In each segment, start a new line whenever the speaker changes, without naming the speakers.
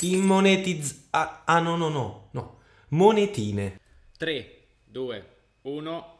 Immonetizz... Ah, ah, no, no, no, no. Monetine.
3, 2, 1.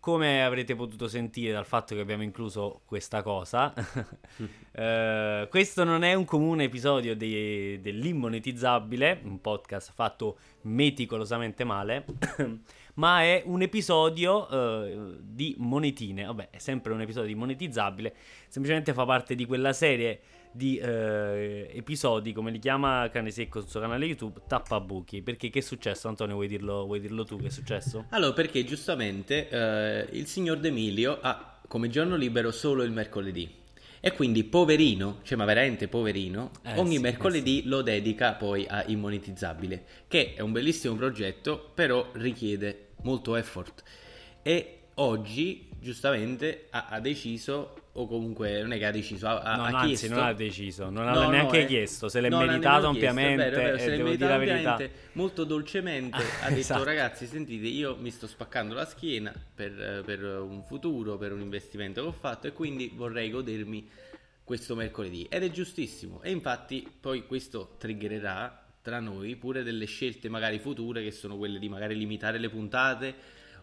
Come avrete potuto sentire dal fatto che abbiamo incluso questa cosa, eh, questo non è un comune episodio de- dell'immonetizzabile, un podcast fatto meticolosamente male, ma è un episodio eh, di monetine. Vabbè, è sempre un episodio di monetizzabile, semplicemente fa parte di quella serie di eh, episodi, come li chiama Cane Secco sul suo canale YouTube, Tappabuchi. Perché che è successo, Antonio? Vuoi dirlo, vuoi dirlo tu che è successo?
Allora, perché giustamente eh, il signor D'Emilio ha come giorno libero solo il mercoledì. E quindi poverino, cioè ma veramente poverino,
Eh,
ogni
sì,
mercoledì lo dedica poi a Immonetizzabile, che è un bellissimo progetto, però richiede molto effort. E oggi, giustamente, ha, ha deciso, o comunque non è che ha deciso, ha, ha-
no,
ha
no, anzi,
chiesto...
non ha deciso, non
No, no,
neanche
eh.
chiesto, se l'è
No, è
ampiamente
vero, vero, se l'è meritato
verità.
ampiamente, molto dolcemente ha detto
Esatto.
ragazzi sentite io mi sto spaccando la schiena per, per un futuro, per un investimento che ho fatto e quindi vorrei godermi questo mercoledì ed è giustissimo e infatti poi questo triggererà tra noi pure delle scelte magari future che sono quelle di magari limitare le puntate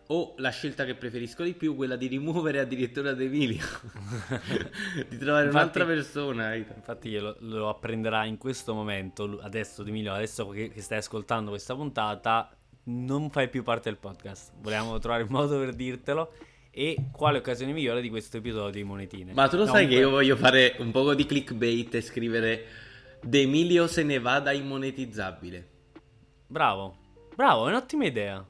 o la scelta che preferisco di più, quella di rimuovere addirittura De Emilio, di trovare
Infatti-
un'altra persona.
Infatti glielo- lo apprenderà in questo momento, adesso Emilio, adesso che, che stai ascoltando questa puntata, non fai più parte del podcast. Volevamo trovare il modo per dirtelo. E quale occasione migliore di questo episodio di Monetine?
Ma tu lo
No,
sai che io voglio fare un po' di clickbait e scrivere De Emilio se ne va da immonetizzabile.
Bravo, bravo, è un'ottima idea.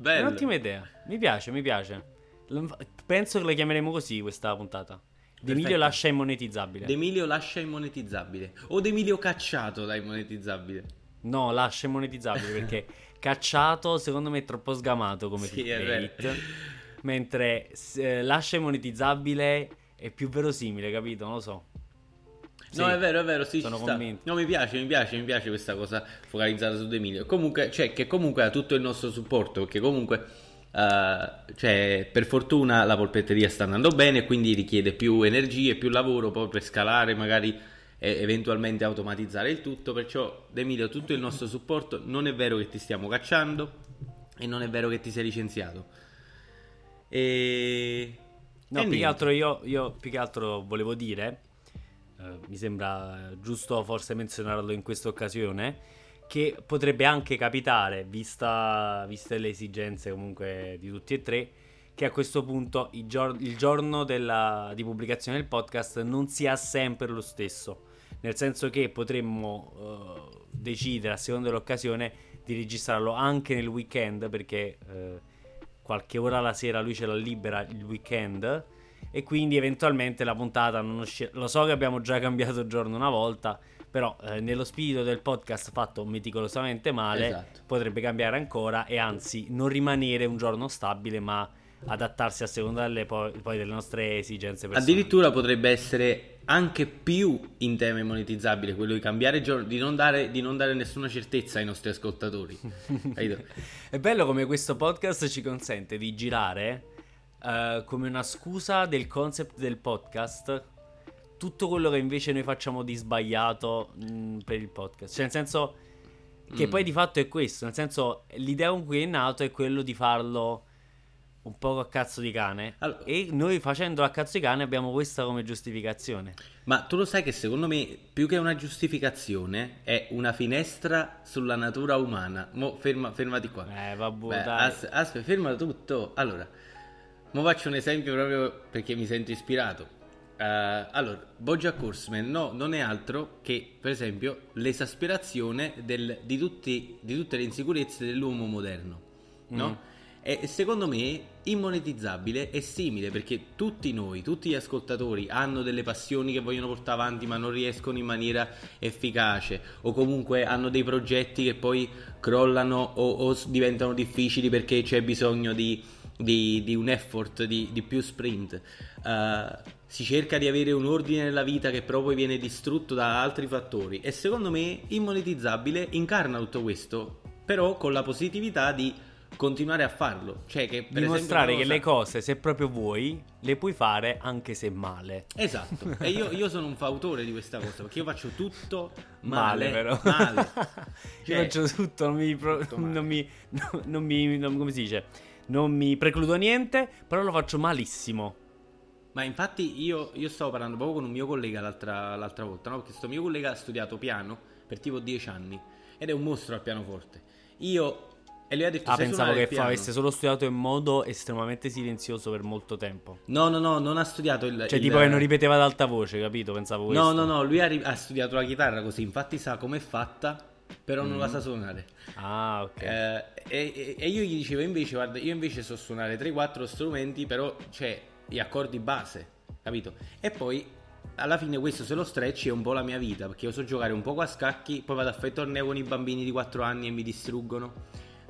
Bello.
un'ottima idea. Mi piace, mi piace. Penso che la chiameremo così questa puntata. Di Emilio
Perfetto.
lascia immonetizzabile.
De Emilio lascia immonetizzabile. O De Emilio cacciato da immonetizzabile.
No, lascia immonetizzabile perché cacciato secondo me è troppo sgamato come
Sì,
clickbait. Mentre eh, lascia immonetizzabile è più verosimile, capito? Non lo so.
No,
Sì,
è vero, è vero, sì,
sono convinto.
No, mi piace, mi piace, mi piace questa cosa focalizzata su De Emilio. Comunque, cioè, che comunque ha tutto il nostro supporto, perché comunque, eh, cioè, per fortuna la polpetteria sta andando bene, quindi richiede più energie, più lavoro poi per scalare, magari e eventualmente automatizzare il tutto. Perciò, De Emilio, tutto il nostro supporto. Non è vero che ti stiamo cacciando e non è vero che ti sei licenziato. E...
No,
e
più che altro io, io più che altro volevo dire, eh, mi sembra giusto forse menzionarlo in questa occasione, che potrebbe anche capitare, vista, viste le esigenze comunque di tutti e tre, che a questo punto il, gior- il giorno della- di pubblicazione del podcast non sia sempre lo stesso. Nel senso che potremmo eh, decidere a seconda dell'occasione di registrarlo anche nel weekend perché eh, qualche ora la sera lui ce la libera il weekend e quindi eventualmente la puntata non uscirà. Lo so che abbiamo già cambiato giorno una volta, però eh, nello spirito del podcast fatto meticolosamente male
Esatto.
potrebbe cambiare ancora e anzi non rimanere un giorno stabile ma adattarsi a seconda delle, poi, poi delle nostre esigenze personali.
Addirittura potrebbe essere anche più in tema monetizzabile quello di cambiare giorno, di non dare, di non dare nessuna certezza ai nostri ascoltatori.
È bello come questo podcast ci consente di girare eh, come una scusa del concept del podcast tutto quello che invece noi facciamo di sbagliato mh, per il podcast. Cioè, nel senso che
Mm.
poi di fatto è questo. Nel senso, l'idea con cui è nato è quello di farlo un po' a cazzo di cane.
Allora-
E noi facendo a cazzo di cane abbiamo questa come giustificazione.
Ma tu lo sai che secondo me più che una giustificazione è una finestra sulla natura umana. Mo ferma, fermati qua.
Eh, vabbè,
Beh, as- aspetta, ferma tutto. Allora, mo faccio un esempio proprio perché mi sento ispirato. Eh, allora, Bojack Horseman no, non è altro che, per esempio, l'esasperazione del- di, tutti- di tutte le insicurezze dell'uomo moderno, no?
Mm.
E secondo me immonetizzabile è simile perché tutti noi, tutti gli ascoltatori hanno delle passioni che vogliono portare avanti ma non riescono in maniera efficace o comunque hanno dei progetti che poi crollano o, o diventano difficili perché c'è bisogno di, di- di un effort, di, di più sprint. Eh, si cerca di avere un ordine nella vita che però poi viene distrutto da altri fattori e secondo me immonetizzabile incarna tutto questo però con la positività di continuare a farlo. Cioè che per
Dimostrare
esempio,
che le cose, se proprio vuoi, le puoi fare anche se male.
Esatto, e io, io sono un fautore di questa cosa perché io faccio tutto
Male,
male,
però.
male.
Io
Cioè,
faccio tutto, non mi,
tutto
non mi, no- non mi- non- come si dice? Non mi precludo niente, però lo faccio malissimo.
Ma infatti io, io stavo parlando proprio con un mio collega l'altra, l'altra volta, no? Perché questo mio collega ha studiato piano per tipo 10 anni ed è un mostro al pianoforte. Io... E lui ha detto...
Ah,
"Sai
pensavo che
piano?"
avesse solo studiato in modo estremamente silenzioso per molto tempo.
No, no, no, non ha studiato il...
Cioè,
il-
tipo che non ripeteva ad alta voce, capito? Pensavo questo.
No, no, no, lui ha, ri- ha studiato la chitarra così, infatti sa com'è fatta, però non la
Mm.
sa suonare.
Ah, ok.
Eh, e, e- io gli dicevo invece, guarda, io invece so suonare 3-4 strumenti, però c'è gli accordi base, capito? E poi alla fine questo se lo stretch è un po' la mia vita, perché io so giocare un poco a scacchi, poi vado a fare i tornei con i bambini di 4 anni e mi distruggono.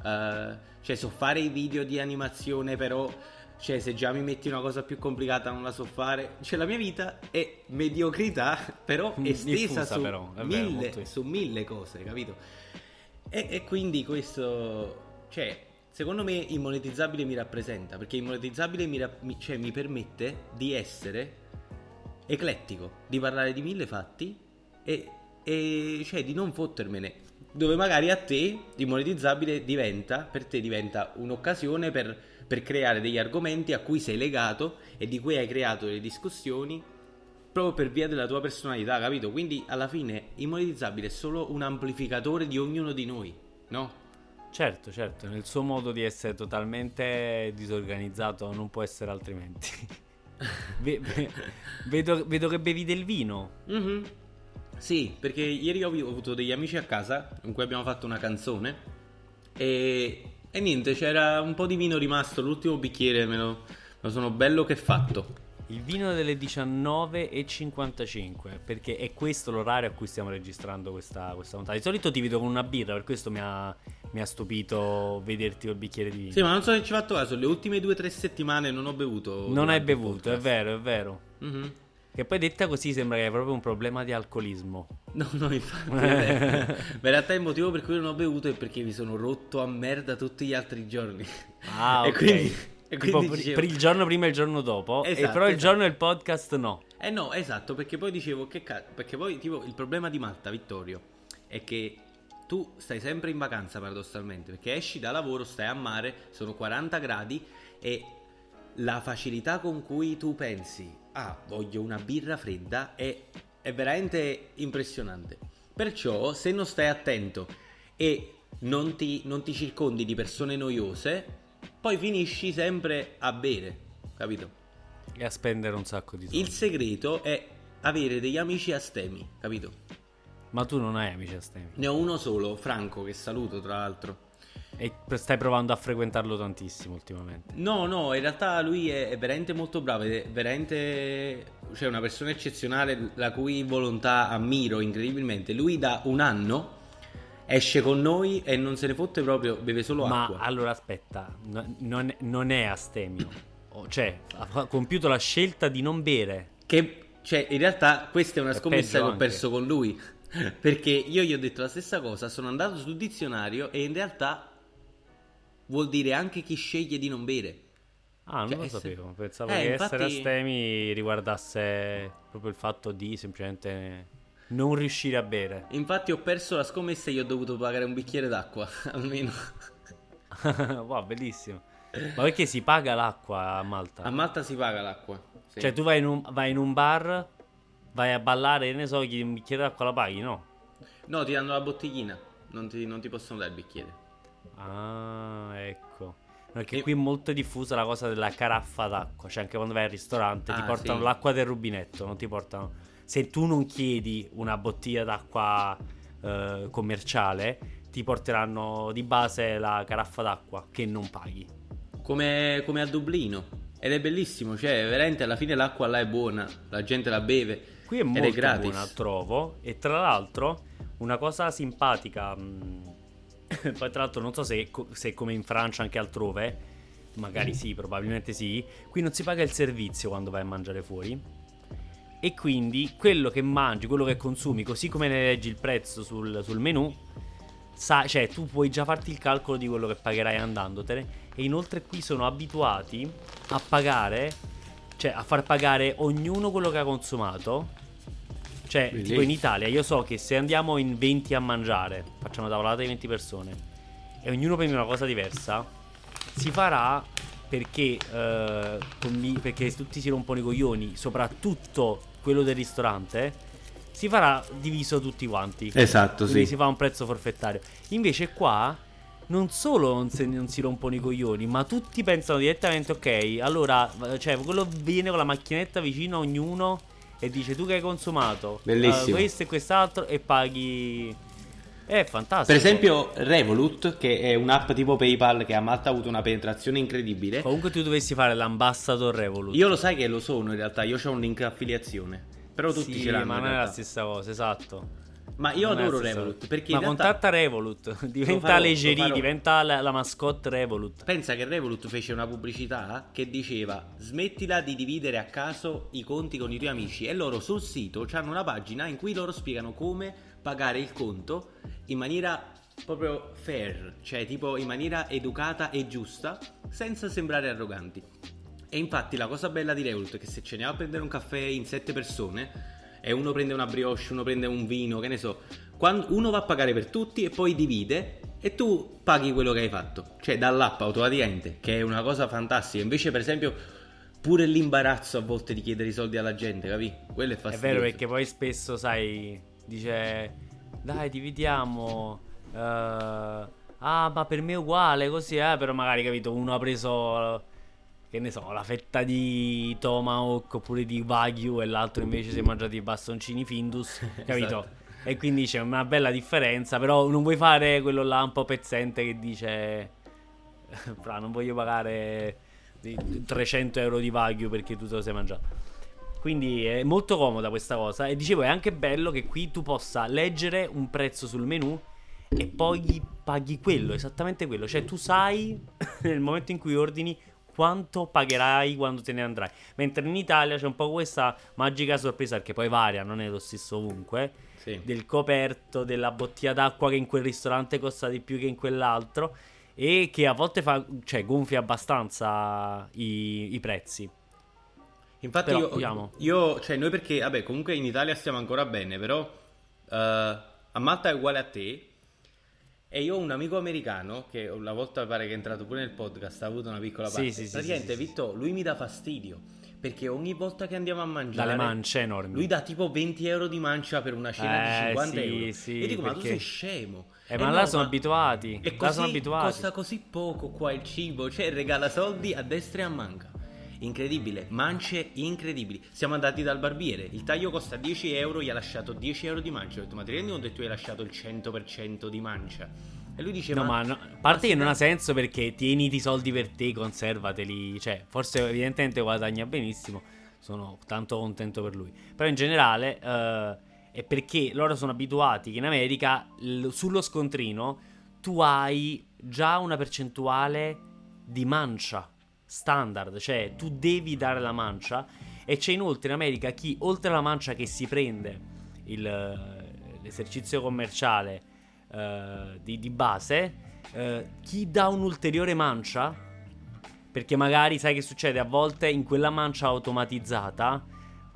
Eh, cioè so fare i video di animazione, però cioè se già mi metti una cosa più complicata non la so fare. Cioè la mia vita è mediocrità, però
Mm,
estesa
diffusa
su,
però, è vero,
mille,
molto-
su mille cose, capito? E, e quindi questo, cioè, secondo me immonetizzabile mi rappresenta, perché immonetizzabile mi, mi- cioè, mi permette di essere eclettico, di parlare di mille fatti e, e, cioè di non fottermene. Dove magari a te immonetizzabile diventa, per te diventa un'occasione per, per creare degli argomenti a cui sei legato e di cui hai creato delle discussioni proprio per via della tua personalità, capito? Quindi alla fine immonetizzabile è solo un amplificatore di ognuno di noi, no?
Certo, certo, nel suo modo di essere totalmente disorganizzato non può essere altrimenti. Ve- ve- vedo, vedo che bevi del vino.
Mhm. Sì, perché ieri ho ho avuto degli amici a casa con cui abbiamo fatto una canzone e, e niente, c'era un po' di vino rimasto, l'ultimo bicchiere me lo, me lo sono bello che fatto.
Il vino delle 19.55, perché è questo l'orario a cui stiamo registrando questa, questa puntata. Di solito ti vedo con una birra, per questo mi ha, mi ha stupito vederti col bicchiere di vino.
Sì, ma non so se ci ho fatto caso, le ultime due o tre settimane non ho bevuto.
non hai bevuto, è vero, è vero.
Mhm.
Che poi detta così sembra che hai proprio un problema di alcolismo.
No, no, infatti. vabbè. Ma in realtà il motivo per cui non ho bevuto è perché mi sono rotto a merda tutti gli altri giorni.
Ah,
E
ok.
quindi- e
Tipo
quindi
per,
dicevo-
per il giorno prima e il giorno dopo.
Esatto,
però il
esatto.
giorno del podcast no.
Eh no, esatto, perché poi dicevo che cazzo, perché poi tipo il problema di Malta, Vittorio, è che tu stai sempre in vacanza paradossalmente, perché esci da lavoro, stai a mare, sono 40 gradi e la facilità con cui tu pensi, ah, voglio una birra fredda è, è veramente impressionante. Perciò se non stai attento e non ti, non ti circondi di persone noiose, poi finisci sempre a bere, capito?
E a spendere un sacco di soldi.
Il segreto è avere degli amici astemi, capito?
Ma tu non hai amici astemi.
Ne ho uno solo, Franco, che saluto tra l'altro.
E stai provando a frequentarlo tantissimo ultimamente.
No, no, in realtà lui è, è veramente molto bravo, è veramente cioè una persona eccezionale la cui volontà ammiro incredibilmente. Lui da un anno esce con noi e non se ne fotte proprio, beve solo
Ma
acqua.
allora aspetta, no- non, non è astemio. Cioè, ha compiuto la scelta di non bere.
Che, cioè, in realtà questa è una
È
scommessa che ho
anche.
perso con lui. Perché io gli ho detto la stessa cosa, sono andato sul dizionario e in realtà vuol dire anche chi sceglie di non bere.
Ah, non
Cioè,
lo
essere-
sapevo. Pensavo
Eh,
che
infatti-
essere astemi riguardasse proprio il fatto di semplicemente non riuscire a bere.
Infatti ho perso la scommessa e gli ho dovuto pagare un bicchiere d'acqua, almeno.
wow, bellissimo. Ma perché si paga l'acqua a Malta?
A Malta si paga l'acqua. sì.
Cioè, tu vai in, un, vai in un bar, vai a ballare, che ne so, chiedi un bicchiere d'acqua, la paghi, no?
No, ti danno la bottiglina, non ti, non ti possono dare il bicchiere.
Ah, ecco. Perché
E-
qui è molto diffusa la cosa della caraffa d'acqua. Cioè, anche quando vai al ristorante ti
Ah,
portano
sì.
l'acqua del rubinetto, non ti portano. Se tu non chiedi una bottiglia d'acqua eh, commerciale, ti porteranno di base la caraffa d'acqua che non paghi.
Come, come a Dublino. Ed è bellissimo, cioè veramente alla fine l'acqua là è buona, la gente la beve.
Qui è molto
è
buona, trovo. E tra l'altro, una cosa simpatica. mh, poi, tra l'altro, non so se, se come in Francia anche altrove. Magari sì, probabilmente sì. Qui non si paga il servizio quando vai a mangiare fuori. E quindi quello che mangi, quello che consumi, così come ne leggi il prezzo sul, sul menù, sa- cioè tu puoi già farti il calcolo di quello che pagherai andandotene e inoltre qui sono abituati a pagare, cioè a far pagare ognuno quello che ha consumato. Cioè,
Bellissimo.
tipo in Italia, io so che se andiamo in 20 a mangiare, facciamo una tavolata di 20 persone e ognuno prende una cosa diversa, si farà perché, eh, convi- perché tutti si rompono i coglioni, soprattutto quello del ristorante, si farà diviso tutti quanti.
Esatto,
Quindi
sì.
si fa un prezzo forfettario. Invece qua non solo non, se- non si rompono i coglioni, ma tutti pensano direttamente, ok, allora, cioè, quello viene con la macchinetta vicino a ognuno e dice tu che hai consumato
Bellissimo.
eh, questo e quest'altro e paghi... È fantastico.
Per esempio Revolut, che è un'app tipo PayPal che a Malta ha avuto una penetrazione incredibile.
Comunque tu dovessi fare l'ambassador Revolut.
Io lo sai che lo sono in realtà, io ho un link affiliazione. Però tutti
Sì,
ce l'hanno
ma non è la stessa cosa, esatto.
Ma io
Non
adoro Revolut perché
Ma contatta Revolut, diventa
farò, farò.
diventa la, la mascotte Revolut.
Pensa che Revolut fece una pubblicità che diceva smettila di dividere a caso i conti con i tuoi amici e loro sul sito hanno una pagina in cui loro spiegano come pagare il conto in maniera proprio fair, cioè tipo in maniera educata e giusta senza sembrare arroganti. E infatti la cosa bella di Revolut è che se ce ne va a prendere un caffè in sette persone e uno prende una brioche, uno prende un vino, che ne so, quando uno va a pagare per tutti e poi divide e tu paghi quello che hai fatto, cioè dall'app automaticamente, che è una cosa fantastica. Invece, per esempio, pure l'imbarazzo a volte di chiedere i soldi alla gente, capi? Quello è
È
fastidioso.
vero perché poi spesso, sai, dice dai dividiamo. eh, ah, ma per me è uguale così, eh. Però magari, capito, uno ha preso, che ne so, la fetta di Tomahawk oppure di Wagyu e l'altro invece si è mangiato i bastoncini Findus, capito?
Esatto.
E quindi c'è una bella differenza, però non vuoi fare quello là un po' pezzente che dice... Fra, non voglio pagare di- 300 euro di Wagyu perché tu te lo sei mangiato. Quindi è molto comoda questa cosa. E dicevo, è anche bello che qui tu possa leggere un prezzo sul menu e poi paghi quello, esattamente quello. Cioè, tu sai nel momento in cui ordini quanto pagherai quando te ne andrai. Mentre in Italia c'è un po' questa magica sorpresa, che poi varia, non è lo stesso ovunque.
Sì.
Del coperto, della bottiglia d'acqua che in quel ristorante costa di più che in quell'altro. E che a volte fa, cioè, gonfia abbastanza i, i prezzi.
Infatti
Però,
io, io- cioè noi perché, vabbè, comunque in Italia stiamo ancora bene, però eh, a Malta è uguale a te. E io ho un amico americano che una volta pare che è entrato pure nel podcast, ha avuto una piccola parte.
sì, sì,
Praticamente,
sì, sì,
Vitto, lui mi dà fastidio perché ogni volta che andiamo a mangiare,
Dalle mance enormi.
lui dà tipo 20 euro di mancia per una cena
Eh,
di 50
sì,
euro.
sì,
Io dico, ma tu
perché-
sei scemo.
Eh, ma là
no,
sono abituati.
E
Là
così
sono abituati.
costa così poco qua il cibo, cioè regala soldi a destra e a manca. Incredibile, mance incredibili. Siamo andati dal barbiere, il taglio costa 10 euro, gli ha lasciato 10 euro di mancia. Ho detto, ma ti rendi conto che tu hai lasciato il 100% di mancia? E lui dice,
No, ma, no, a parte che non ha senso perché tieniti i soldi per te, conservateli. Cioè, forse evidentemente guadagna benissimo. Sono tanto contento per lui. Però in generale eh, è perché loro sono abituati che in America l- sullo scontrino tu hai già una percentuale di mancia standard. Cioè, tu devi dare la mancia. E c'è inoltre in America chi, oltre alla mancia che si prende il- l'esercizio commerciale eh, di, di base, eh, chi dà un'ulteriore mancia, perché magari sai che succede a volte in quella mancia automatizzata,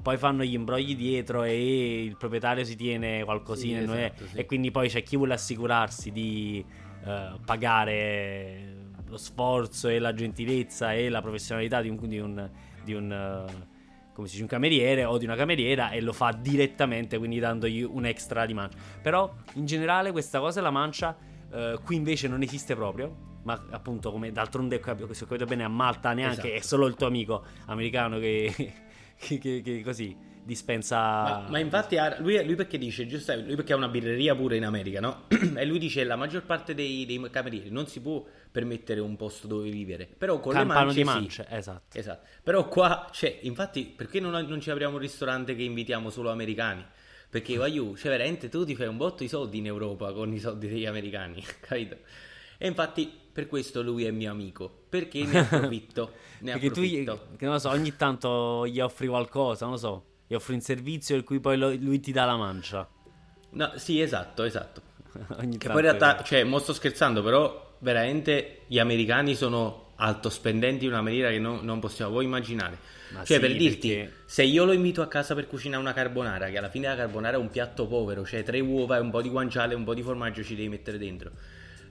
poi fanno gli imbrogli dietro e il proprietario si tiene qualcosina
Sì, esatto, sì.
e quindi poi c'è chi vuole assicurarsi di eh, pagare lo sforzo e la gentilezza e la professionalità di un, di un, di un, eh, come si dice, un cameriere o di una cameriera e lo fa direttamente, quindi dandogli un extra di mancia. Però in generale questa cosa della mancia eh, qui invece non esiste proprio. Ma appunto, come d'altronde, se ho capito bene, a Malta neanche
Esatto.
è solo il tuo amico americano che, che, che- che così dispensa.
Ma, ma infatti lui, lui perché dice, giusto, lui perché ha una birreria pure in America, no? e lui dice la maggior parte dei, dei camerieri non si può permettere un posto dove vivere, però con
campano
le
di
mance
mance, esatto.
Esatto, però qua, cioè, infatti, perché non, non ci apriamo un ristorante che invitiamo solo americani? Perché voglio, cioè, veramente tu ti fai un botto di soldi in Europa con i soldi degli americani, capito? E infatti, per questo lui è mio amico, perché ne approfitto, ne
Perché tu, gli-
approfitto.
che non lo so, ogni tanto gli offri qualcosa, non lo so, gli offri un servizio per cui poi lo- lui ti dà la mancia.
No, sì, esatto, esatto.
Ogni
Che poi in realtà, cioè, mo sto scherzando, però veramente gli americani sono altospendenti in una maniera che non, non possiamo voi immaginare.
Ma
cioè,
sì,
per dirti,
perché-
se io lo invito a casa per cucinare una carbonara, che alla fine la carbonara è un piatto povero, cioè tre uova e un po' di guanciale e un po' di formaggio ci devi mettere dentro.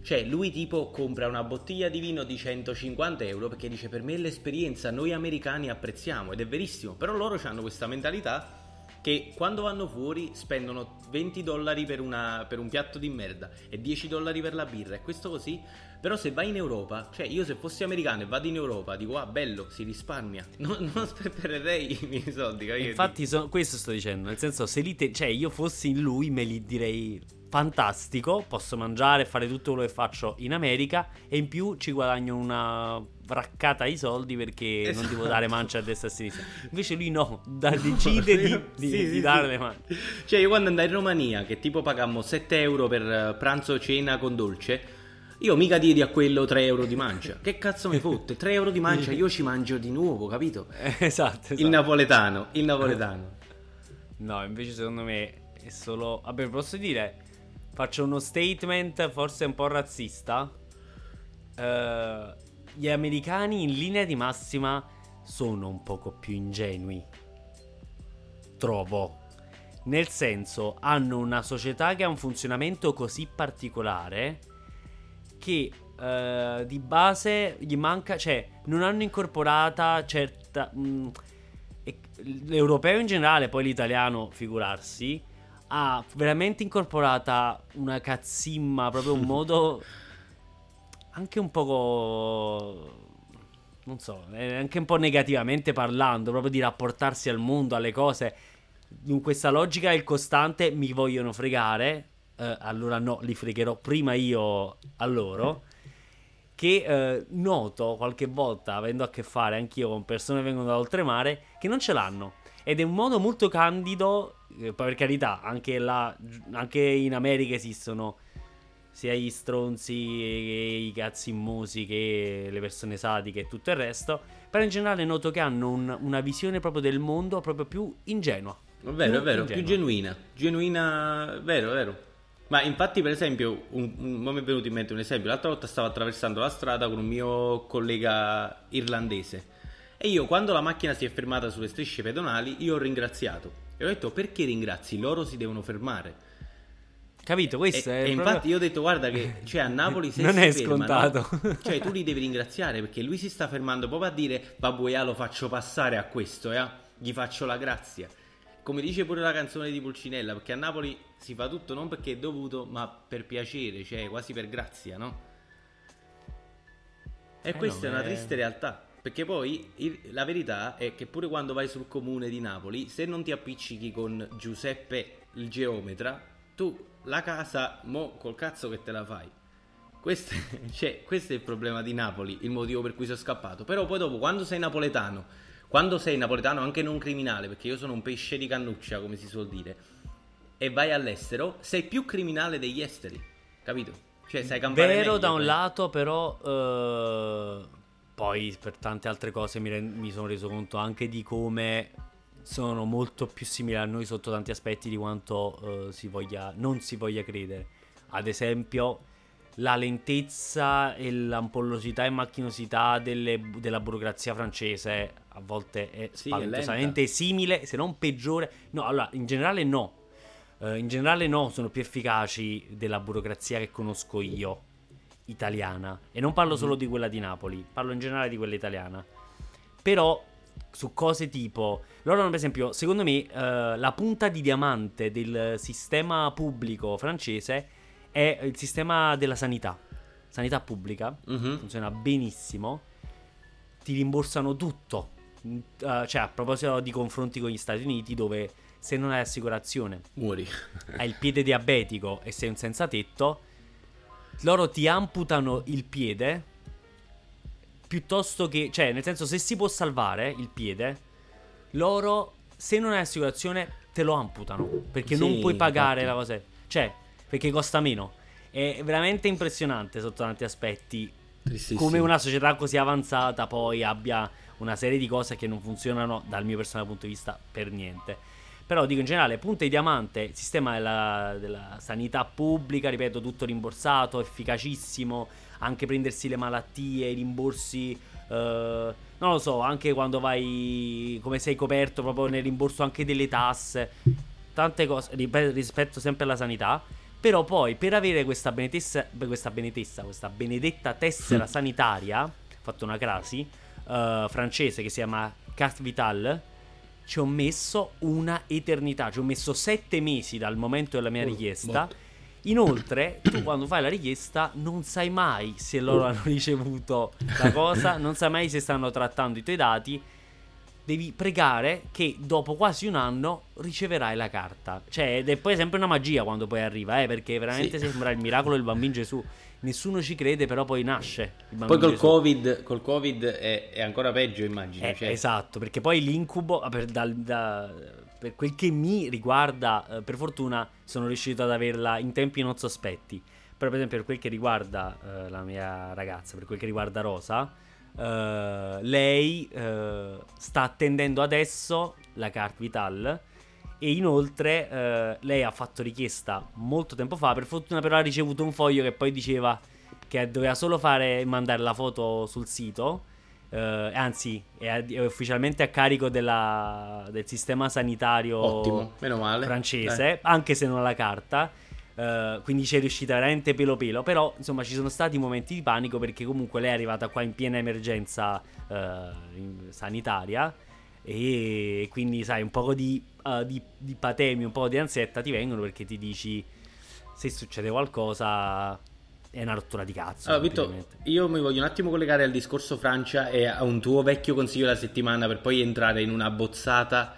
Cioè, lui tipo compra una bottiglia di vino di 150 euro perché dice per me è l'esperienza, noi americani apprezziamo ed è verissimo, però loro hanno questa mentalità che quando vanno fuori spendono 20 dollari per, una- per un piatto di merda e 10 dollari per la birra e questo così, però se vai in Europa, cioè io se fossi americano e vado in Europa dico ah bello, si risparmia, non, non sprecherei i miei soldi, capito?
Infatti, so- questo sto dicendo. Nel senso, se li te- cioè, io fossi in lui, me li direi fantastico. Posso mangiare e fare tutto quello che faccio in America. E in più ci guadagno una raccata di soldi perché non devo
Esatto.
dare mancia a destra e a sinistra. Invece lui no, da- decide di, di-
Sì,
di
sì,
dare
sì.
le mani.
Cioè, io quando andai in Romania, che tipo pagammo 7 euro per eh, pranzo cena con dolce, io mica diedi a quello 3 euro di mancia. Che cazzo mi fotte? 3 euro di mancia, io ci mangio di nuovo, capito?
Eh, esatto,
Il
esatto.
napoletano, il napoletano.
No, invece secondo me è solo... Vabbè, posso dire, faccio uno statement forse un po' razzista. Eh, gli americani in linea di massima sono un poco più ingenui. Trovo. Nel senso, hanno una società che ha un funzionamento così particolare che eh, di base gli manca, cioè non hanno incorporata certa... mh, e- l'europeo in generale, poi l'italiano, figurarsi, ha veramente incorporata una cazzimma, proprio un modo anche un poco... Non so, anche un po' negativamente parlando, proprio di rapportarsi al mondo, alle cose. In questa logica il costante mi vogliono fregare, eh, allora no, li fregherò prima io a loro. Che eh, noto qualche volta, avendo a che fare anch'io con persone che vengono da oltremare, che non ce l'hanno. Ed è un modo molto candido, per carità, anche, là, anche in America esistono sia gli stronzi che i cazzi immusi che le persone sadiche e tutto il resto. Però in generale noto che hanno un- una visione proprio del mondo proprio più ingenua.
È vero, è vero, più genuina. Genuina, vero, vero. Ma infatti, per esempio, un, un- mi è venuto in mente un esempio. L'altra volta stavo attraversando la strada con un mio collega irlandese. E io, quando la macchina si è fermata sulle strisce pedonali, io ho ringraziato. E ho detto, perché ringrazi? Loro si devono fermare.
Capito? Questo
e,
è
e
proprio-
infatti io ho detto, guarda che cioè, a Napoli se
Non
si
è
fermano,
scontato.
cioè tu li devi ringraziare perché lui si sta fermando proprio a dire, babboia lo faccio passare a questo, eh? gli faccio la grazia. Come dice pure la canzone di Pulcinella, perché a Napoli si fa tutto non perché è dovuto, ma per piacere, cioè quasi per grazia, no? E
Eh
questa
no,
è una
è-
triste realtà. Perché poi il- la verità è che pure quando vai sul comune di Napoli, se non ti appiccichi con Giuseppe il geometra, tu la casa, mo col cazzo che te la fai. Questo, cioè, questo è il problema di Napoli, il motivo per cui sono scappato. Però poi dopo, quando sei napoletano, quando sei napoletano anche non criminale, perché io sono un pesce di cannuccia, come si suol dire, e vai all'estero, sei più criminale degli esteri, capito? Cioè, sai campare
Vero
meglio,
da un
poi.
lato, però eh, poi per tante altre cose mi, ren- mi sono reso conto anche di come sono molto più simili a noi sotto tanti aspetti di quanto eh, si voglia, non si voglia credere. Ad esempio, la lentezza e l'ampollosità e macchinosità delle- della burocrazia francese a volte è
Sì, è
spaventosamente simile, se non peggiore. No, allora, in generale no. Eh, in generale no, sono più efficaci della burocrazia che conosco io, italiana. E non parlo solo di quella di Napoli, parlo in generale di quella italiana. Però su cose tipo... Loro hanno, per esempio, secondo me, eh, la punta di diamante del sistema pubblico francese è il sistema della sanità. Sanità pubblica.
Mhm.
Funziona benissimo. Ti rimborsano tutto. Eh, cioè, a proposito di confronti con gli Stati Uniti, dove se non hai assicurazione
Muori.
hai il piede diabetico e sei un senza tetto, loro ti amputano il piede piuttosto che, cioè, nel senso, se si può salvare il piede, loro, se non hai assicurazione, te lo amputano perché non
Sì,
puoi pagare
infatti.
la cosa, cioè, perché costa meno. È veramente impressionante sotto tanti aspetti come una società così avanzata poi abbia una serie di cose che non funzionano dal mio personale punto di vista per niente. Però dico in generale, punta di diamante, sistema della, della sanità pubblica, ripeto, tutto rimborsato, efficacissimo, anche prendersi le malattie, i rimborsi, eh, non lo so, anche quando vai, come sei coperto proprio nel rimborso anche delle tasse, tante cose, rispetto sempre alla sanità. Però poi per avere questa benedetta, questa, benedetta, questa benedetta tessera sanitaria, fatto una crasi, uh, francese che si chiama Carte Vital, ci ho messo una eternità, ci ho messo sette mesi dal momento della mia richiesta. Inoltre, tu quando fai la richiesta non sai mai se loro hanno ricevuto la cosa, non sai mai se stanno trattando i tuoi dati devi pregare che dopo quasi un anno riceverai la carta. Cioè, ed è poi sempre una magia quando poi arriva, eh, perché veramente sì. sembra il miracolo del bambino Gesù. Nessuno ci crede, però poi nasce.
poi col COVID, col COVID, è, è ancora peggio, immagino.
Eh,
cioè.
Esatto, perché poi l'incubo, ah, per, da, da, per quel che mi riguarda, eh, per fortuna sono riuscito ad averla in tempi non sospetti. Però, per esempio, per quel che riguarda uh, la mia ragazza, per quel che riguarda Rosa, Uh, lei uh, sta attendendo adesso la carte Vital e inoltre uh, lei ha fatto richiesta molto tempo fa, per fortuna però ha ricevuto un foglio che poi diceva che doveva solo fare mandare la foto sul sito. anzi, è, è, ufficialmente a carico della, del sistema sanitario
Ottimo,
francese,
eh.
anche se non ha la carta. Uh, quindi ci è riuscita veramente pelo pelo. Però, insomma, ci sono stati momenti di panico perché comunque lei è arrivata qua in piena emergenza uh, sanitaria. E quindi, sai, un po' di, uh, di, di patemi, un po' di ansietta ti vengono perché ti dici se succede qualcosa è una rottura di cazzo.
Allora, Vito, io mi voglio un attimo collegare al discorso Francia e a un tuo vecchio consiglio della settimana per poi entrare in una bozzata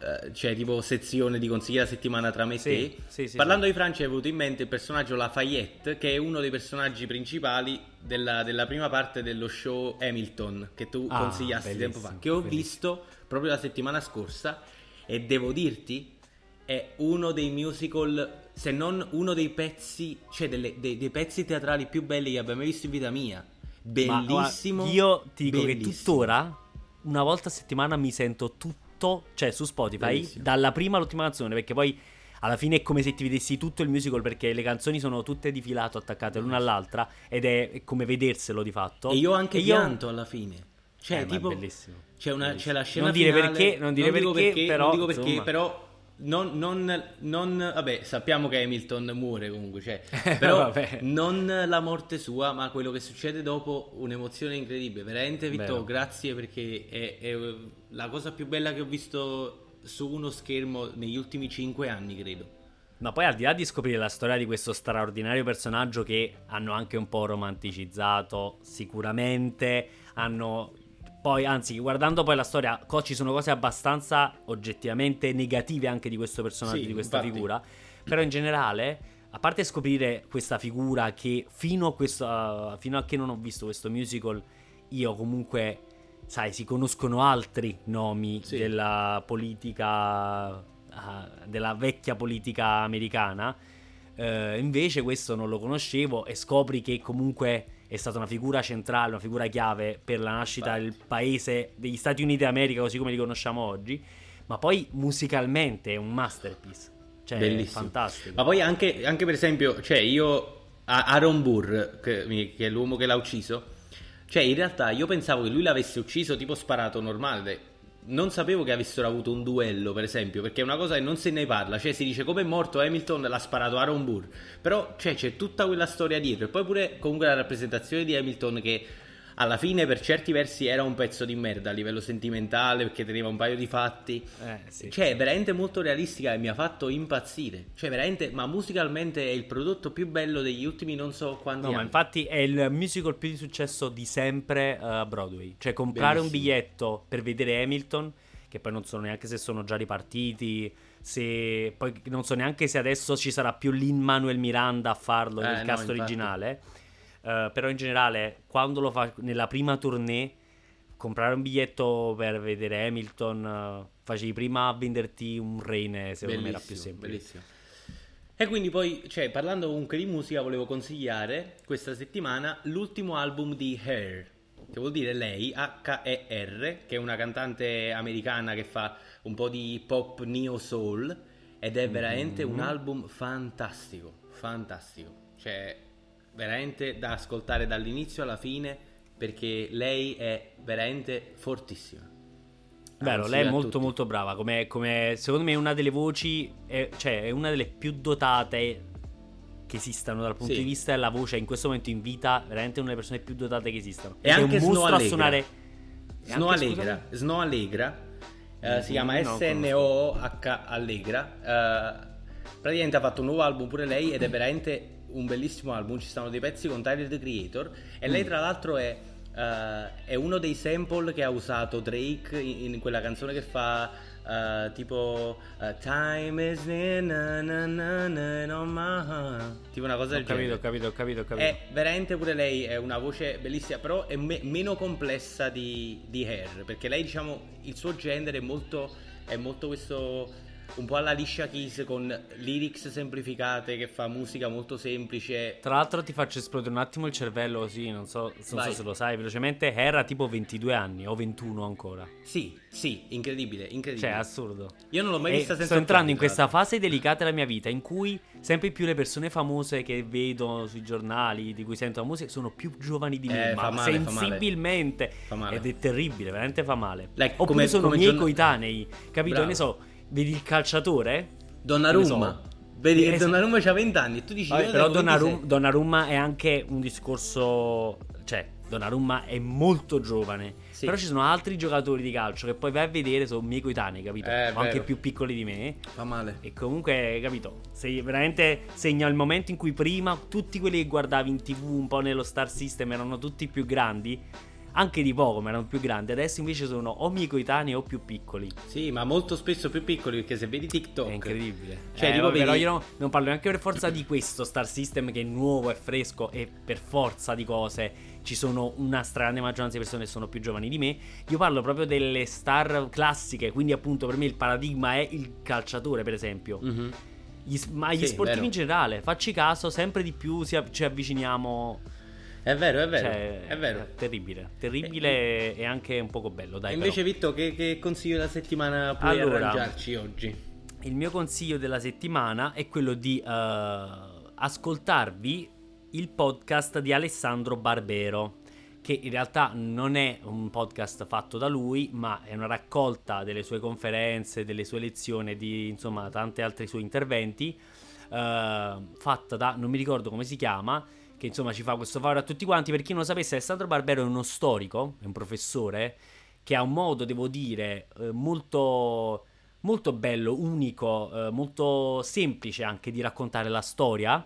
eh, cioè tipo sezione di consigli della settimana tra me e
sì,
te.
Sì, sì,
Parlando di Francia, è venuto in mente il personaggio Lafayette, che è uno dei personaggi principali della, della prima parte dello show Hamilton, che tu ah, consigliasti tempo fa, che ho bellissimo. visto proprio la settimana scorsa. E devo dirti, è uno dei musical, se non uno dei pezzi, cioè delle, dei, dei pezzi teatrali più belli che abbia mai visto in vita mia. Bellissimo.
Ma, io ti dico bellissimo. che tuttora, una volta a settimana, mi sento tutto tutto, cioè su Spotify, Bellissimo. dalla prima all'ultima canzone, perché poi alla fine è come se ti vedessi tutto il musical perché le canzoni sono tutte di filato attaccate l'una all'altra ed è come vederselo di fatto.
E io anche e pianto io... alla fine. Cioè,
eh,
tipo,
bellissimo.
C'è, una,
bellissimo.
c'è la scena
non dire
finale,
perché, non dire
non
perché,
perché,
però,
non dico perché,
insomma.
però non, non, non, vabbè, sappiamo che Hamilton muore comunque, cioè, però non la morte sua, ma quello che succede dopo, un'emozione incredibile. Veramente, Vittorio, grazie perché è, è, la cosa più bella che ho visto su uno schermo negli ultimi cinque anni, credo.
Ma poi al di là di scoprire la storia di questo straordinario personaggio che hanno anche un po' romanticizzato, sicuramente hanno poi, anzi, guardando poi la storia, ci sono cose abbastanza oggettivamente negative anche di questo personaggio, sì, di questa infatti. figura. Però in generale, a parte scoprire questa figura che fino a, questo, fino a che non ho visto questo musical, io comunque, sai, si conoscono altri nomi sì. della politica, uh, della vecchia politica americana. Uh, invece questo non lo conoscevo e scopri che comunque è stata una figura centrale, una figura chiave per la nascita del paese degli Stati Uniti d'America così come li conosciamo oggi, ma poi musicalmente è un masterpiece. Cioè, Bellissimo. fantastico.
Ma poi anche, anche, per esempio, cioè io Aaron Burr, che, che è l'uomo che l'ha ucciso, cioè in realtà io pensavo che lui l'avesse ucciso tipo sparato normale non sapevo che avessero avuto un duello, per esempio, perché è una cosa che non se ne parla. Cioè, si dice come è morto Hamilton, l'ha sparato Aaron Burr. Però cioè, c'è tutta quella storia dietro. E poi pure comunque la rappresentazione di Hamilton che alla fine per certi versi era un pezzo di merda a livello sentimentale perché teneva un paio di fatti.
Eh, sì,
cioè, veramente molto realistica e mi ha fatto impazzire. Cioè, veramente, ma musicalmente è il prodotto più bello degli ultimi non so quanti
no,
anni.
ma infatti è il musical più di successo di sempre a uh, Broadway. Cioè, comprare Bellissimo. un biglietto per vedere Hamilton che poi non so neanche se sono già ripartiti, se poi non so neanche se adesso ci sarà più Lin Manuel Miranda a farlo eh, nel cast no, originale. Uh, però in generale, quando lo fa nella prima tournée, comprare un biglietto per vedere Hamilton, uh, facevi prima a venderti un rene, secondo bellissimo, me era più semplice.
Bellissimo. E quindi poi, cioè, parlando comunque di musica, volevo consigliare questa settimana l'ultimo album di Hair che vuol dire lei, H-E-R, che è una cantante americana che fa un po' di pop neo soul ed è veramente
Mm-hmm.
un album fantastico, fantastico. Cioè, veramente da ascoltare dall'inizio alla fine perché lei è veramente fortissima.
Vero, lei è
a
molto
tutti.
molto brava, come, come- secondo me è una delle voci, è- cioè è una delle più dotate che esistano dal punto
Sì.
di vista della voce in questo momento in vita, veramente una delle persone più dotate che esistano.
E anche
un
Snow
mostro a
Allegra.
suonare... e
Snow Allegra? Snow Allegra eh, si
Mhm,
chiama
no,
S-N-O-H Allegra. eh, praticamente ha fatto un nuovo album pure lei ed è veramente un bellissimo album. Ci stanno dei pezzi con Tyler the Creator. E
Mm.
lei, tra l'altro, è, eh, è uno dei sample che ha usato Drake in, in quella canzone che fa. eh, tipo eh, Time is na, na, na, na, on my heart. tipo una cosa
Ho
del
capito,
genere
ho capito, ho capito, ho capito.
è veramente pure lei è una voce bellissima, però è me- meno complessa di, di Hair, perché lei diciamo il suo genere è molto, è molto questo un po' alla liscia Keys con lyrics semplificate che fa musica molto semplice.
Tra l'altro ti faccio esplodere un attimo il cervello così, non so, non so se lo sai velocemente, era tipo 22 anni o 21 ancora.
Sì, sì, incredibile, incredibile.
Cioè, assurdo.
Io non l'ho mai
E
vista senza
sto entrando in questa fase delicata della mia vita in cui sempre più le persone famose che vedo sui giornali, di cui sento la musica, sono più giovani di me,
Eh,
ma
fa male,
sensibilmente.
Fa male.
Ed è terribile, veramente fa male.
Like,
Oppure
come-
sono
come
miei
giorn-
coetanei, capito?
Bravo.
Ne so, vedi il calciatore?
Donnarumma. Vedi che
Eh.
Donnarumma c'ha 20 anni e tu dici
Vabbè, però Donnarum-
26.
Donnarumma è anche un discorso. Cioè, Donnarumma è molto giovane.
Sì.
Però ci sono altri giocatori di calcio che poi vai a vedere, sono miei coetanei, capito?
Eh,
o anche più piccoli di me.
Fa male.
E comunque, capito? Sei veramente segna il momento in cui prima tutti quelli che guardavi in tv un po' nello Star System erano tutti più grandi. Anche di poco, ma erano più grandi. Adesso invece sono o miei coetanei o più piccoli.
Sì, ma molto spesso più piccoli perché se vedi TikTok
È incredibile.
Cioè,
Eh,
tipo,
però
vedi-
io no- non parlo neanche per forza di questo Star System che è nuovo, è fresco e per forza di cose ci sono una stragrande maggioranza di persone che sono più giovani di me. Io parlo proprio delle star classiche, quindi appunto per me il paradigma è il calciatore, per esempio.
Mhm.
Gli, ma gli
Sì,
sportivi
vero.
in generale, facci caso, sempre di più ci avviciniamo.
È vero, è vero,
Cioè,
è vero.
terribile, terribile e anche un poco bello, dai.
E invece,
però.
Vitto, che, che consiglio della settimana puoi
Allora.
arrangiarci oggi?
Il mio consiglio della settimana è quello di eh, ascoltarvi il podcast di Alessandro Barbero, che in realtà non è un podcast fatto da lui, ma è una raccolta delle sue conferenze, delle sue lezioni, di insomma tanti altri suoi interventi, eh, fatta da, non mi ricordo come si chiama, che insomma ci fa questo favore a tutti quanti. Per chi non lo sapesse, Alessandro Barbero è uno storico, è un professore, che ha un modo, devo dire, eh, molto molto bello, unico, eh, molto semplice anche di raccontare la storia,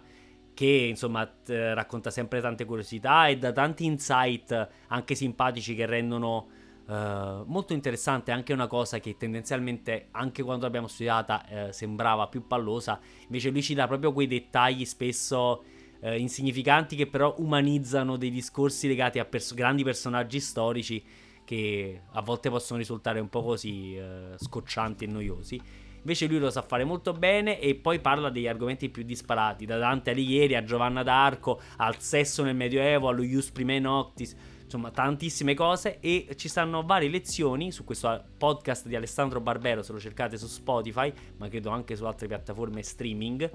che insomma t- racconta sempre tante curiosità e da tanti insight anche simpatici che rendono eh, molto interessante anche una cosa che tendenzialmente anche quando l'abbiamo studiata eh, sembrava più pallosa, invece lui ci dà proprio quei dettagli spesso eh, insignificanti che però umanizzano dei discorsi legati a pers- grandi personaggi storici che a volte possono risultare un po' così eh, scoccianti e noiosi. Invece lui lo sa fare molto bene e poi parla degli argomenti più disparati, da Dante Alighieri a Giovanna d'Arco, al sesso nel Medioevo, allo Ius Primae Noctis, insomma tantissime cose e ci stanno varie lezioni su questo podcast di Alessandro Barbero, se lo cercate su Spotify, ma credo anche su altre piattaforme streaming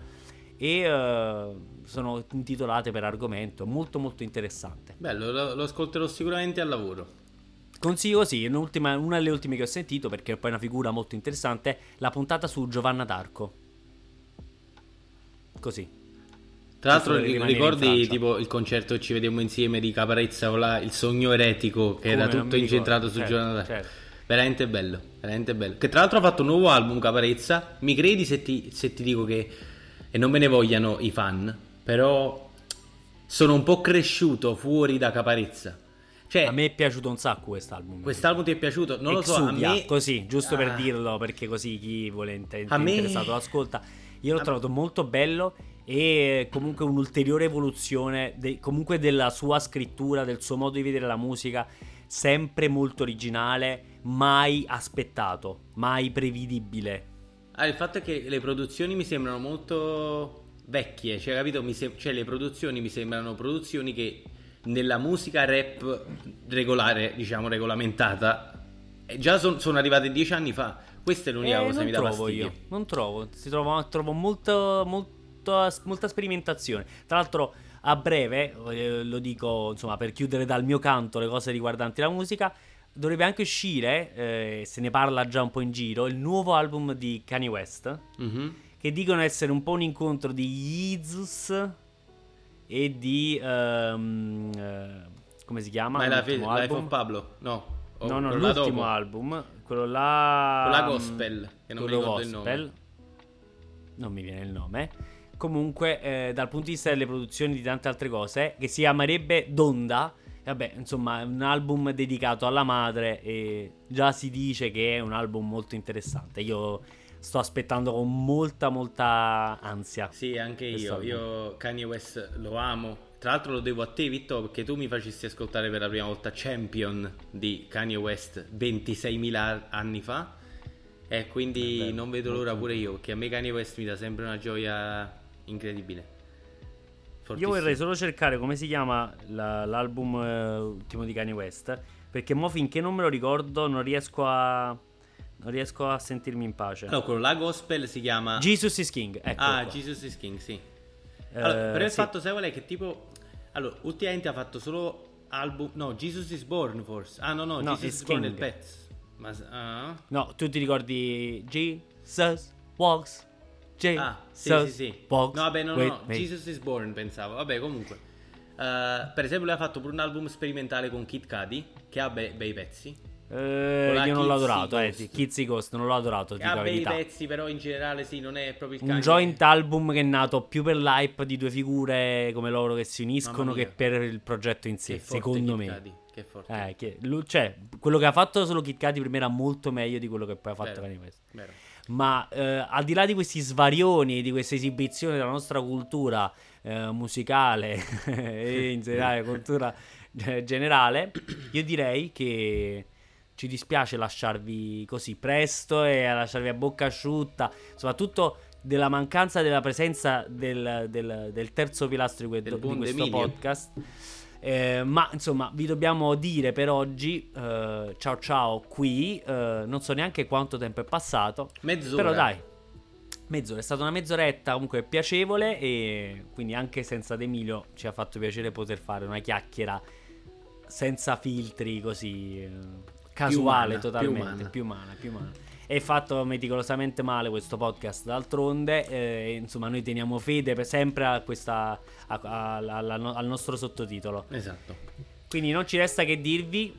e eh, sono intitolate per argomento, molto molto interessante.
Bello, lo, lo ascolterò sicuramente al lavoro.
Consiglio sì, un'ultima- una delle ultime che ho sentito perché è poi una figura molto interessante, la puntata su Giovanna d'Arco. Così.
Tra l'altro ricordi tipo il concerto che ci vedemmo insieme di Caparezza là, il sogno eretico che era
Come,
tutto incentrato su
Certo,
Giovanna d'Arco.
certo.
Veramente bello, veramente bello. Che tra l'altro ha fatto un nuovo album Caparezza. Mi credi se ti, se ti dico che e non me ne vogliano i fan, però sono un po' cresciuto fuori da Caparezza. Cioè,
A me è piaciuto un sacco quest'album.
quest'album ti è piaciuto? Non lo so, a me
così, giusto per
Ah.
dirlo, perché così chi vuole inte-
A me-
interessato l'ascolta. Io l'ho
a-
trovato molto bello e comunque un'ulteriore evoluzione de- comunque della sua scrittura, del suo modo di vedere la musica, sempre molto originale, mai aspettato, mai prevedibile.
Ah, il fatto è che le produzioni mi sembrano molto vecchie, cioè, capito? Sem- cioè, le produzioni mi sembrano produzioni che nella musica rap regolare, diciamo regolamentata, eh, già son- sono arrivate dieci anni fa. Questa è l'unica
Eh,
cosa che mi dà
trovo
fastidio.
io, non trovo, si trova, trovo molto, molto- molta sperimentazione. Tra l'altro a breve, eh, lo dico insomma per chiudere dal mio canto le cose riguardanti la musica, dovrebbe anche uscire, eh, se ne parla già un po' in giro, il nuovo album di Kanye West,
Mhm.
che dicono essere un po' un incontro di Yeezus e di... ehm, eh, come si chiama?
Ma è la
l'ultimo
Life Pablo? No. O
No, no, l'ultimo album, quello là...
Quello là gospel, che non mi ricordo il
gospel.
nome.
Non mi viene il nome. Comunque, eh, dal punto di vista delle produzioni di tante altre cose, che si chiamerebbe Donda, vabbè, insomma, è un album dedicato alla madre e già si dice che è un album molto interessante. Io sto aspettando con molta, molta ansia.
Sì, anche io.
album.
Io Kanye West lo amo. Tra l'altro lo devo a te, Vitto, perché tu mi facesti ascoltare per la prima volta Champion di Kanye West 26.000 anni fa. E quindi
Eh beh,
non vedo l'ora pure io, perché a me Kanye West mi dà sempre una gioia incredibile.
Io vorrei solo cercare come si chiama la- l'album eh, ultimo di Kanye West. Perché mo finché non me lo ricordo non riesco a. Non riesco a sentirmi in pace.
No, quello là gospel si chiama...
Jesus is King. Ecco
ah,
qua.
Jesus is King, sì.
Eh,
Allora, però il
sì.
fatto, sai qual è? Che tipo... Allora, ultimamente ha fatto solo album... No, Jesus is Born forse. Ah, no, no,
No,
Jesus
is
is Born è il
King.
pezzo. Ma... ah?
No, tu ti ricordi Jesus walks. Jesus
Ah, sì, sì, sì.
walks.
No, vabbè, no, no, no. Jesus is Born pensavo. Vabbè, comunque. Eh, per esempio, lui ha fatto pure un album sperimentale con Kid Cudi, che ha be- bei pezzi.
Eh, io non l'ho adorato, eh, sì, Kizzy Ghost, non l'ho adorato,
ha bei pezzi, però in generale sì, non è proprio il
Un
Kanye.
joint album che è nato più per l'hype di due figure come loro che si uniscono che per il progetto in sé, secondo
Kid
me.
Cudi, Che forte.
Eh, che lui- cioè, quello che ha fatto solo Cudi per me era molto meglio di quello che poi ha fatto. Kanye West.
Vero.
Ma eh, al di là di questi svarioni, di queste esibizioni della nostra cultura eh, musicale e in generale cultura generale, io direi che ci dispiace lasciarvi così presto e lasciarvi a bocca asciutta, soprattutto della mancanza della presenza del, del- del terzo pilastro di, que-
Del
di questo
Emilio.
podcast. Eh, ma insomma, vi dobbiamo dire per oggi eh, ciao ciao qui. eh, non so neanche quanto tempo è passato.
Mezz'ora.
Però dai, mezz'ora, è stata una mezz'oretta comunque piacevole e quindi anche senza De Emilio ci ha fatto piacere poter fare una chiacchiera senza filtri così eh, casuale
umana, più
totalmente,
umana.
più umana, più umana. È fatto meticolosamente male questo podcast d'altronde, eh, insomma noi teniamo fede per sempre a questa, a- a- alla- al nostro sottotitolo.
Esatto.
Quindi non ci resta che dirvi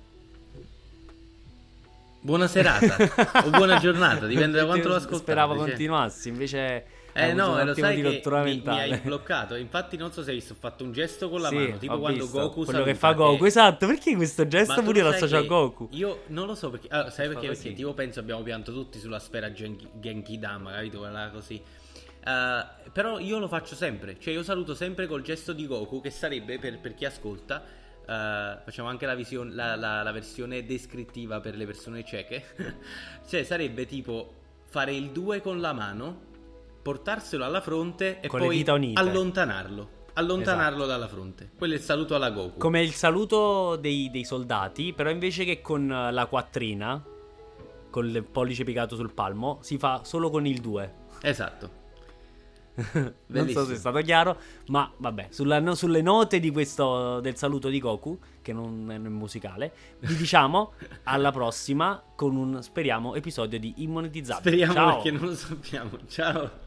Buona serata o buona giornata, dipende da quanto lo ascoltate.
Speravo continuassi, invece
Eh no, eh, lo sai
di
che mi, mi hai bloccato. Infatti non so se hai visto, ho fatto un gesto con la
Sì,
mano, tipo quando
visto.
Goku
quello che fa Goku, esatto, perché questo gesto pure lo
sai
associo a Goku?
Io non lo so perché. Allora, sai perché? Perché tipo penso abbiamo pianto tutti sulla sfera Genki, Genkidama, capito? Quella così. Eh, però io lo faccio sempre, cioè io saluto sempre col gesto di Goku, che sarebbe per, per chi ascolta. eh, facciamo anche la, vision- la- la- la versione descrittiva per le persone cieche. cioè, sarebbe tipo fare il 2 con la mano, portarselo alla fronte e
Con
poi allontanarlo. Allontanarlo
Esatto.
dalla fronte. Quello è il saluto alla Goku.
Come il saluto dei, dei soldati, però invece che con eh, la quattrina, con il pollice piegato sul palmo, si fa solo con il 2.
Esatto.
non so se è stato chiaro, ma vabbè, sulla- no- sulle note di questo, del saluto di Goku, che non è musicale, vi diciamo alla prossima con un, speriamo, episodio di Immonetizzabile.
Speriamo
Ciao.
perché non lo sappiamo. Ciao.